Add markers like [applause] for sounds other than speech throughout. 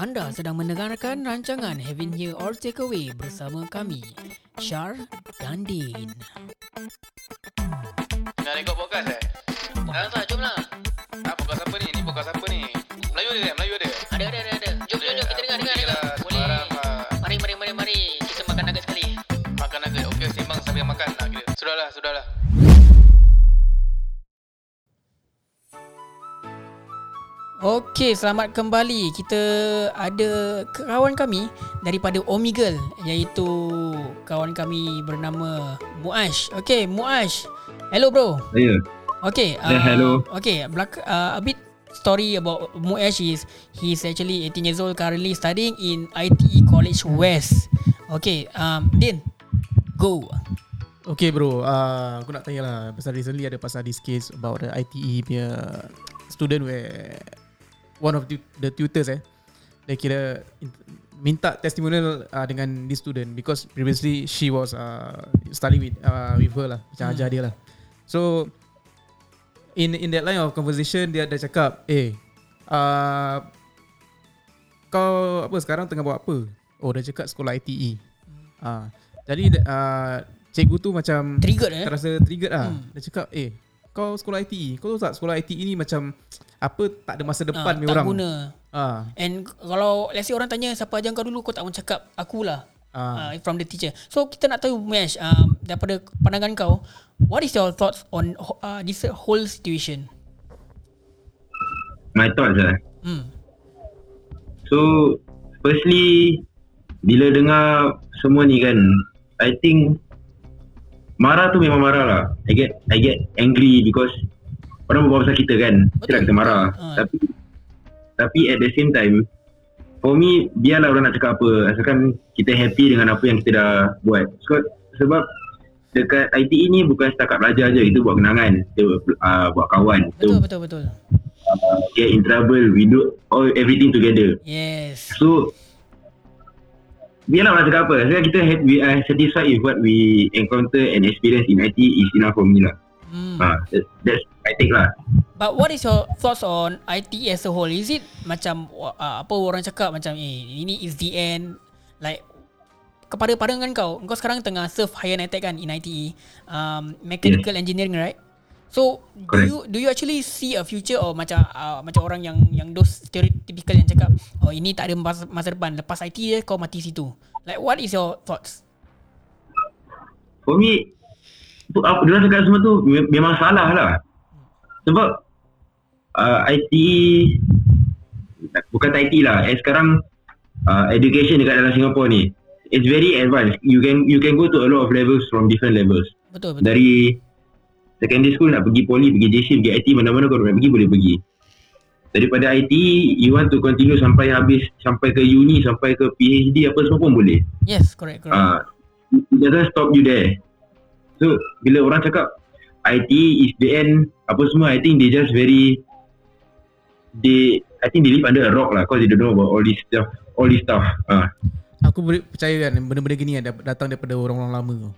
Anda sedang mendengarkan rancangan Having Here or Takeaway bersama kami, Syar dan Din. Nak rekod podcast eh? Podcast lah, jom lah. Ah, podcast apa ni? Ni podcast apa ni? Melayu ada? Melayu ada? Ada, ada, ada. Okey, selamat kembali. Kita ada kawan kami daripada Omegle iaitu kawan kami bernama Muash. Okey, Muash. Hello bro. Ya. Okay. Yeah, hello. Okay, belak- uh, a bit story about Muash is he's actually 18 years old currently studying in ITE College West. Okay, um, Din, go. Okay bro, uh, aku nak tanya lah Pasal recently ada pasal this case About the ITE punya Student where One of the, the tutors eh Dia kira in- Minta testimonial uh, Dengan this student Because previously She was uh, Studying with uh, with her lah Macam Hmm. ajar dia lah So In in that line of conversation Dia ada cakap Eh uh, Kau Apa sekarang tengah buat apa Oh dia cakap sekolah ITE uh, Jadi uh, Cikgu tu macam Triggered eh? Terasa triggered lah Hmm. hmm. Dia cakap Eh kau sekolah ITE Kau tahu tak sekolah ITE ni macam Apa tak ada masa depan Ah, ni tak orang guna. Ah, And kalau let's say orang tanya siapa ajar kau dulu kau tak mau cakap akulah. ah. Uh, from the teacher. So kita nak tahu Mesh um, daripada pandangan kau what is your thoughts on uh, this whole situation? My thoughts lah. Hmm. So, firstly, bila dengar semua ni kan, I think marah tu memang marah lah. I get I get angry because orang berbual pasal kita kan. Betul. Kita kita marah. Ah. Tapi tapi at the same time, for me, biarlah orang nak cakap apa. Asalkan kita happy dengan apa yang kita dah buat. So, sebab dekat ITE ni bukan setakat belajar je. Itu buat kenangan. Kita uh, buat kawan. Betul Kita betul betul. uh, get in trouble. We do all everything together. Yes. So Biarlah orang cakap apa Sekarang kita have, We are satisfied with what we encounter And experience in IT Is enough for me lah Hmm. ha, that, That's I take lah But what is your thoughts on IT as a whole? Is it macam uh, apa orang cakap macam eh ini is the end like kepada pandangan kau kau sekarang tengah serve higher NITEC kan in ITE um, mechanical engineering right? So do you do you actually see a future or macam uh, macam orang yang yang those stereotypical yang cakap oh ini tak ada masa, masa depan lepas IT dia kau mati situ. Like what is your thoughts? For me tu, apa, Diorang cakap semua tu me- Memang salah lah Sebab uh, IT Bukan IT lah eh, Sekarang uh, Education dekat dalam Singapore ni It's very advanced You can you can go to a lot of levels From different levels Betul betul. Dari secondary school nak pergi poly, pergi JC, pergi IT, mana-mana kau nak pergi boleh pergi. Daripada IT, you want to continue sampai habis, sampai ke uni, sampai ke PhD apa semua pun boleh. Yes, correct correct. Ah, it doesn't stop you there. So, bila orang cakap IT is the end, apa semua, I think they just very, they, I think they live under a rock lah, cause they don't know about all this stuff, all this stuff. Ah, Aku boleh percaya kan Benda-benda gini kan Datang daripada orang-orang lama tu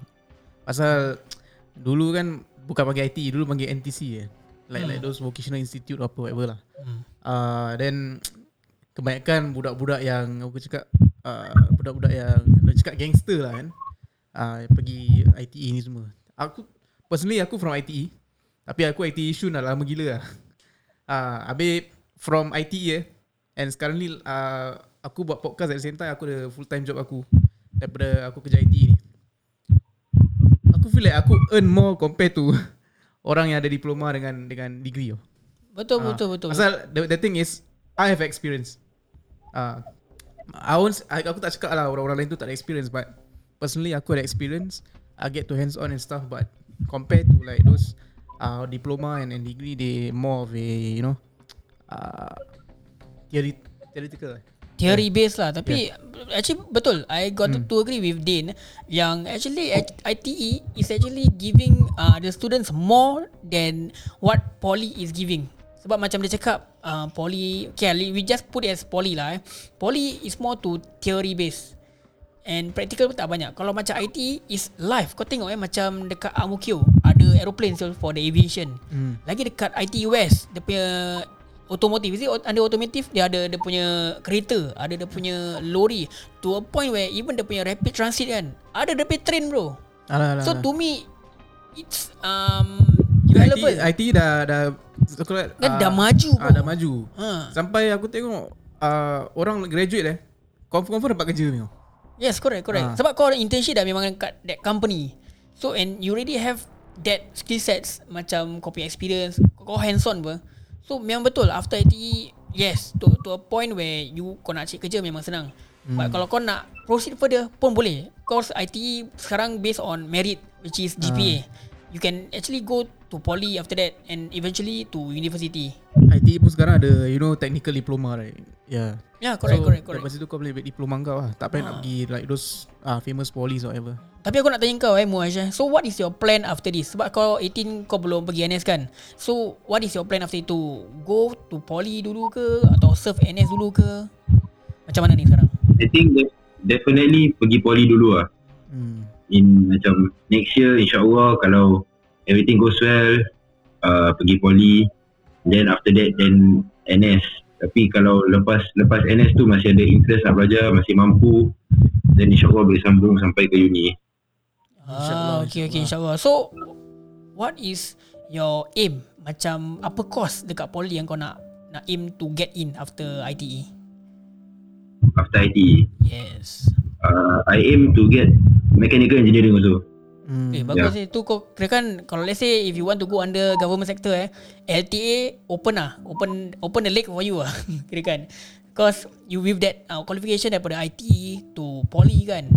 Pasal Dulu kan Bukan panggil IT Dulu panggil NTC eh. Like, Hmm. like those vocational institute Apa whatever lah. Hmm. uh, Then [tsk] Kebanyakan budak-budak yang Aku cakap uh, Budak-budak yang Nak cakap gangster lah kan. Uh, Pergi ITE ni semua. Aku Personally aku from ITE Tapi aku ITE issue dah lama gila lah. Uh, [laughs] Habis From ITE eh And sekarang ni uh, Aku buat podcast at the same time Aku ada full time job aku. Daripada aku kerja IT ni Aku feel like aku earn more compared to [laughs] Orang yang ada diploma dengan dengan degree Betul Ah, betul betul. Pasal the, the thing is I have experience. Uh, I won't, Aku tak cakap lah Orang-orang lain tu tak ada experience But Personally aku ada experience. I get to hands on and stuff But Compared to like those uh, Diploma and, and degree They more of a You know uh, theory, Theoretical. Theory based lah tapi actually betul. I got to, to agree with Din yang actually ITE is actually giving uh, the students more than what poly is giving. Sebab macam dia cakap uh, poly okay we just put it as poly lah eh. poly is more to theory based And practical pun tak banyak. Kalau macam IT Is live Kau tengok eh Macam dekat Kio Ada aeroplane so for the aviation. Hmm. Lagi dekat IT West Dia punya automotive. Is it under automotive dia ada dia punya kereta, ada dia punya lori to a point where even dia punya rapid transit kan, ada dia punya train bro. Alah, alah, So alah. to me it's um IT, valuable. IT dah dah sekolah Kan ah, dah maju, bro. dah maju. Ha. Sampai aku tengok uh, orang graduate eh confirm confirm dapat kerja ni. Yes, correct, correct. Ah. Sebab kau internship dah memang kat that company. So and you already have that skill sets macam punya experience, kau hands on apa. So memang betul after ITE yes to to a point where you kau nak cari kerja memang senang. Hmm. But kalau kau nak proceed further pun boleh. Course ITE sekarang based on merit which is GPA. You can actually go to poly after that and eventually to university. IT pun sekarang ada you know technical diploma right. Yeah. Yeah, correct, so, correct, correct. Lepas itu kau boleh ambil diploma kau lah. Tak payah nak pergi like those uh, famous polys or whatever. Tapi aku nak tanya kau eh Muaz eh. So what is your plan after this? Sebab kau 18 kau belum pergi NS kan. So what is your plan after itu? Go to poly dulu ke atau serve NS dulu ke? Macam mana ni sekarang? I think de- definitely pergi poly dulu lah. Hmm. In macam next year insyaAllah kalau everything goes well, uh, pergi poly. Then after that then NS. Tapi kalau lepas lepas NS tu masih ada interest nak belajar, masih mampu, then insyaAllah boleh sambung sampai ke uni. Ah, okay, okay, insyaAllah. So, what is your aim? Macam apa course dekat poly yang kau nak nak aim to get in after ITE? After IT, Yes. uh, I aim to get mechanical engineering also. Eh, Hmm. Ya. bagus yeah. Tu kau kira kan kalau let's say if you want to go under government sector eh, LTA open lah. Open open the leg for you lah. [laughs] kira kan. Because you with that uh, qualification daripada IT to poly kan.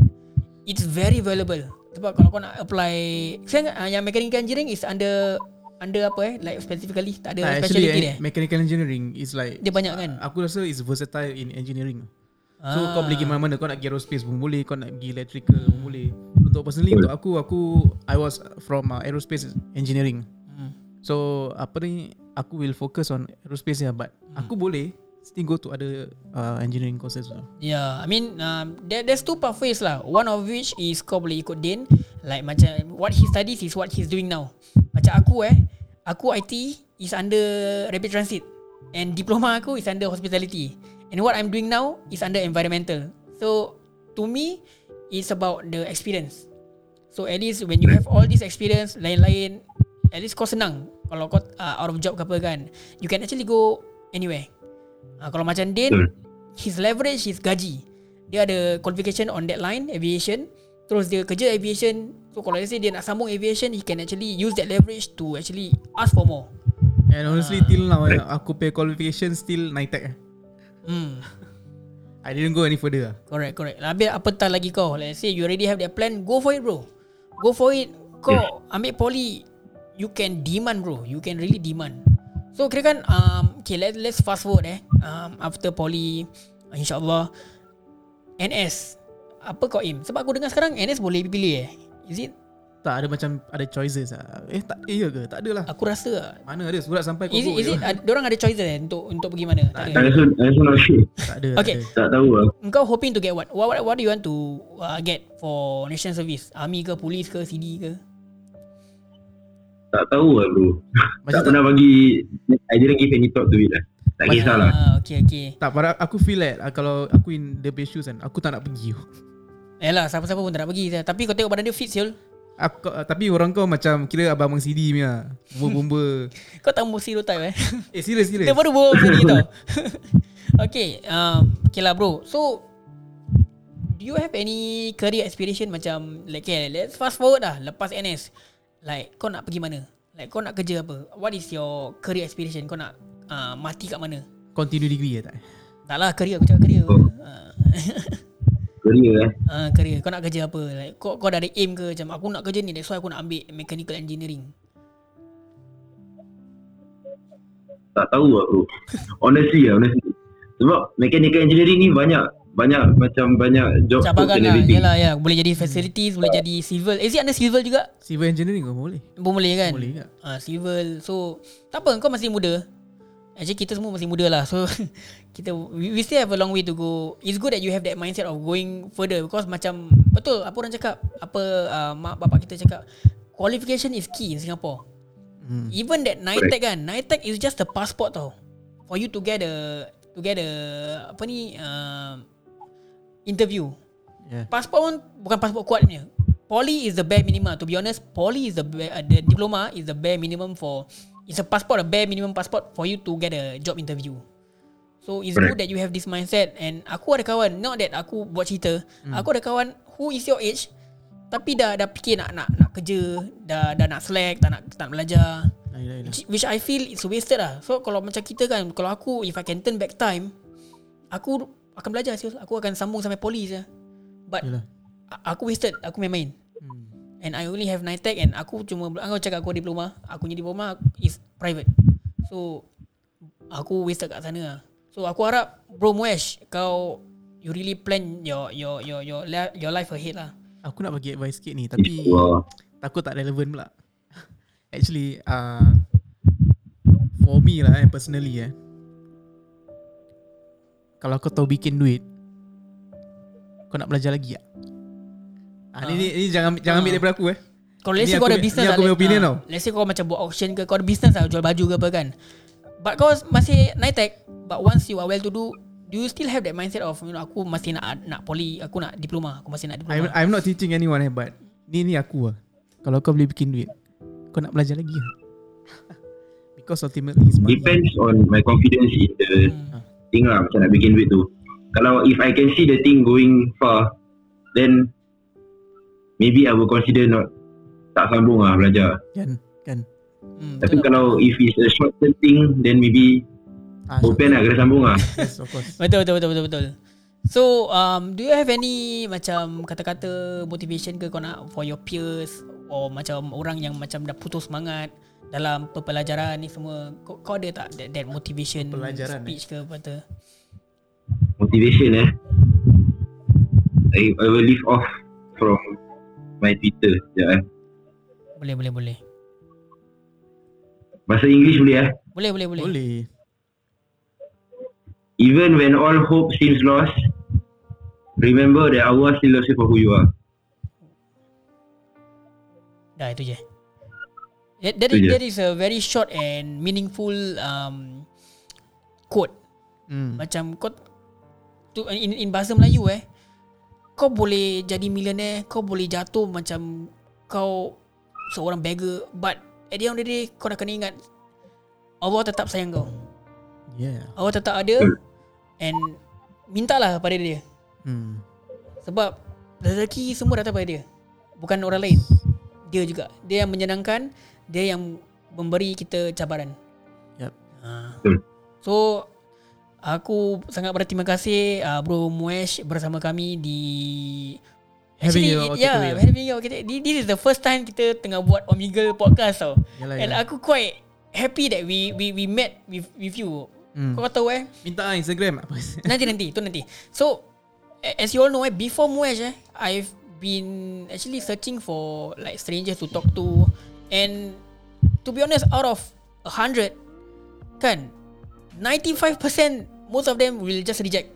It's very valuable. Sebab kalau kau nak apply Sekarang uh, yang mechanical engineering is under under apa eh like specifically tak ada Nah, actually specialty eh, dia. mechanical engineering is like Dia banyak kan. aku rasa is versatile in engineering. So Ah. kau boleh pergi mana-mana Kau nak pergi aerospace pun boleh Kau nak pergi electrical pun boleh Untuk personally Untuk aku Aku I was from uh, aerospace engineering Hmm. So apa ni Aku will focus on aerospace ya But Hmm. aku boleh Still go to other uh, engineering courses also. Yeah, I mean um, there, there's two pathways lah. One of which is kau boleh ikut Din. Like macam what he studies is what he's doing now. Macam aku eh, aku IT is under rapid transit. And diploma aku is under hospitality. And what I'm doing now is under environmental. So to me, it's about the experience. So at least when you have all this experience, lain-lain, at least kau senang. Kalau kau uh, out of job ke apa kan, you can actually go anywhere. Uh, kalau macam Din, Betul. his leverage is gaji. Dia ada qualification on that line, aviation. Terus dia kerja aviation. So kalau let's say dia nak sambung aviation, he can actually use that leverage to actually ask for more. And honestly till now eh, Aku pay qualification still NITEC eh. Hmm. I didn't go any further lah Correct, correct. Habis apa tak lagi kau? Let's say you already have that plan, go for it bro. Go for it. Kau ambil poly, you can demand bro. You can really demand. So kira kan, um, okay let, let's fast forward eh. Um, after poly, insyaAllah, NS. Apa kau aim? Sebab aku dengar sekarang NS boleh pilih eh. Is it? Tak ada macam Ada choices lah Eh tak eh, ya ke Tak ada lah Aku rasa lah. Mana ada surat sampai kau Is it, is it, ad, diorang ada choices eh untuk untuk pergi mana? Tak I ada. also, I also not sure. [laughs] Tak ada Okay. tak ada. Tak tahu lah. Engkau hoping to get what? What, what, what do you want to uh, get for national service? Army ke, police ke, CD ke? Tak tahu lah bro. Macam tak tak, pernah bagi, I didn't give any thought to it lah. Tak kisah lah. Ah, okay, okay. tak pada aku feel like ah, Kalau aku in the best shoes kan Aku tak nak pergi Yalah, siapa-siapa pun tak nak pergi. Tapi kau tengok badan dia fit siul. Aku, Tapi orang kau macam Kira abang-abang CD punya Bomba-bomba [laughs] Kau tak mau stereotype eh. Eh serius serius Kita baru bawa macam ni tau. [laughs] okay, um, okay lah bro. So, do you have any career aspiration macam, like, okay, let's fast forward lah, lepas NS. Like, kau nak pergi mana? Like, kau nak kerja apa? What is your career aspiration? Kau nak uh, mati kat mana? Continue degree ya tak Tak lah, career. Aku cakap career. Oh. Uh, [laughs] Career eh. uh, career. Kau nak kerja apa? Like, kau, kau dah ada aim ke? Macam, aku nak kerja ni, that's why aku nak ambil mechanical engineering. Tak tahu lah bro. Honestly lah, honestly. Sebab mechanical engineering ni banyak, banyak macam banyak job Cabangan lah. Yalah, ya. Boleh jadi facilities, boleh jadi civil. Is it under civil juga? Civil engineering kau boleh Pun boleh kan? Boleh tak Ah, civil. So, tak apa kau masih muda. Actually kita semua masih muda lah. So [laughs] kita we, still have a long way to go. It's good that you have that mindset of going further because macam betul apa orang cakap, apa uh, mak bapak kita cakap, qualification is key in Singapore. hmm. Even that NITEC kan, NITEC is just a passport tau. for you to get a to get a apa ni uh, interview. Yeah. Pasport pun bukan pasport kuat punya. Poly is the bare minimum. To be honest, poly is the bare, uh, the diploma is the bare minimum for it's a passport a bare minimum passport for you to get a job interview. So it's Correct. good that you have this mindset and aku ada kawan not that aku buat cerita. Hmm. Aku ada kawan who is your age tapi dah dah fikir nak nak nak kerja, dah dah nak slack, tak nak tak nak belajar. Yelah. Which, which I feel it's wasted lah. So kalau macam kita kan, kalau aku if I can turn back time, aku akan belajar serius. Aku akan sambung sampai poli saja. But Yelah. a- aku wasted, aku main-main. Hmm. And I only have NITEC and aku cuma aku cakap aku diploma, aku punya diploma is private. So aku wasted kat sana lah. So aku harap Bro Muesh kau you really plan your your your your your life ahead lah. Aku nak bagi advice sikit ni tapi takut tak relevant pula. [laughs] Actually uh, for me lah eh, personally eh. Kalau kau tahu bikin duit kau nak belajar lagi tak? Ah, ni, ni, ni jangan jangan ambil Ah. daripada aku eh. Kalau let's say kau ada business ni aku lah, punya opinion ah, tau. Let's say kau macam buat auction ke Kau ada business lah Jual baju ke apa kan But kau masih NITEC But once you are well to do Do you still have that mindset of you know, Aku masih nak nak poly Aku nak diploma Aku masih nak I'm, diploma I'm not teaching anyone eh but ni ni aku lah. Kalau kau boleh bikin duit kau nak belajar lagi lah. [laughs] Because ultimately it's money. Depends on my confidence in the Hmm. thing lah macam nak bikin duit tu. Kalau if I can see the thing going far, then maybe I will consider not tak sambung lah belajar. Kan kan. Hmm, Tapi betul lah. kalau if it's a short term thing, then maybe Ah, open lah kena sambung lah. [laughs] Yes, of course. Betul betul betul betul betul. So um, do you have any macam kata-kata motivation ke kau nak for your peers or macam orang yang macam dah putus semangat dalam pembelajaran ni semua kau, kau ada tak that, that motivation Pembelajaran, speech ke apa tu? Motivation eh. I, I will leave off from my Twitter. Sekejap eh. Boleh boleh boleh. Bahasa English boleh eh. Boleh boleh boleh. Boleh. Even when all hope seems lost, remember that Allah still loves you for who you are. Dah itu je. That, that, Itu is, that is a very short and meaningful um, quote. Hmm. Macam kau tu in, in bahasa Melayu eh kau boleh jadi millionaire, kau boleh jatuh macam kau seorang beggar but at the end of the day kau dah kena ingat Allah tetap sayang kau. Yeah. Allah tetap ada and mintalah pada dia. Hmm. Sebab rezeki semua datang pada dia. Bukan orang lain. Dia juga. Dia yang menyenangkan, dia yang memberi kita cabaran. Yep. Ha. Betul. So aku sangat berterima kasih uh, Bro Muesh bersama kami di Having Actually, you all yeah, takeaway lah. having you kita, this is the first time kita tengah buat Omegle podcast tau. Yalah, And yalah. aku quite happy that we we we met with with you. Hmm. Kau tahu eh, Minta lah Instagram apa? Nanti nanti tu nanti. So as you all know eh before Muesh eh I've been actually searching for like strangers to talk to and to be honest out of a hundred kan 95% most of them will just reject.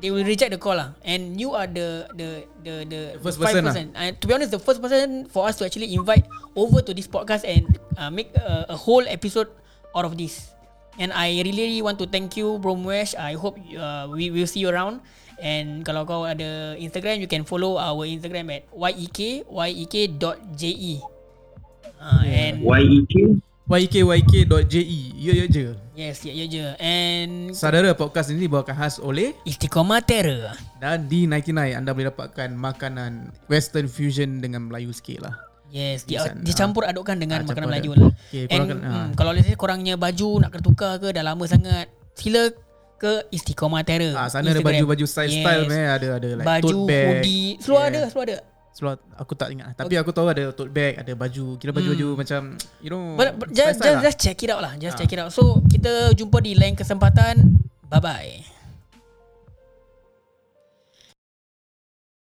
They will reject the call lah and you are the the the the The first the person lah. 5%. And to be honest the first person for us to actually invite over to this podcast and uh, make a, a whole episode out of this. And I really, really want to thank you Bro Muesh. I hope uh, we will see you around. And kalau kau ada Instagram, you can follow our Instagram at yek yek.je. Uh, and YEK YKYK.je Yo yo je yes, ya, ya je. And Saudara podcast ini dibawakan khas oleh Istiqomah Terror. Dan di 99 anda boleh dapatkan makanan Western fusion dengan Melayu sikit lah Yes, Di sana. dicampur adukkan dengan Ah, makanan Melayu lah. Okay, And korang kan- ah. mm, kalau let's say korangnya baju nak kena tukar ke dah lama sangat, sila ke Istiqomah Terror. ah, Sana ada Instagram. baju-baju style-style Yes. yes. Ada ada like baju, tote bag hoodie, selalu Yeah. ada, selalu ada. Selalu aku tak ingat Tapi aku tahu ada tote bag Ada baju Kira baju-baju macam You know But, but just, just, just check it out lah. Just check it out. So, kita jumpa di lain kesempatan. Bye-bye.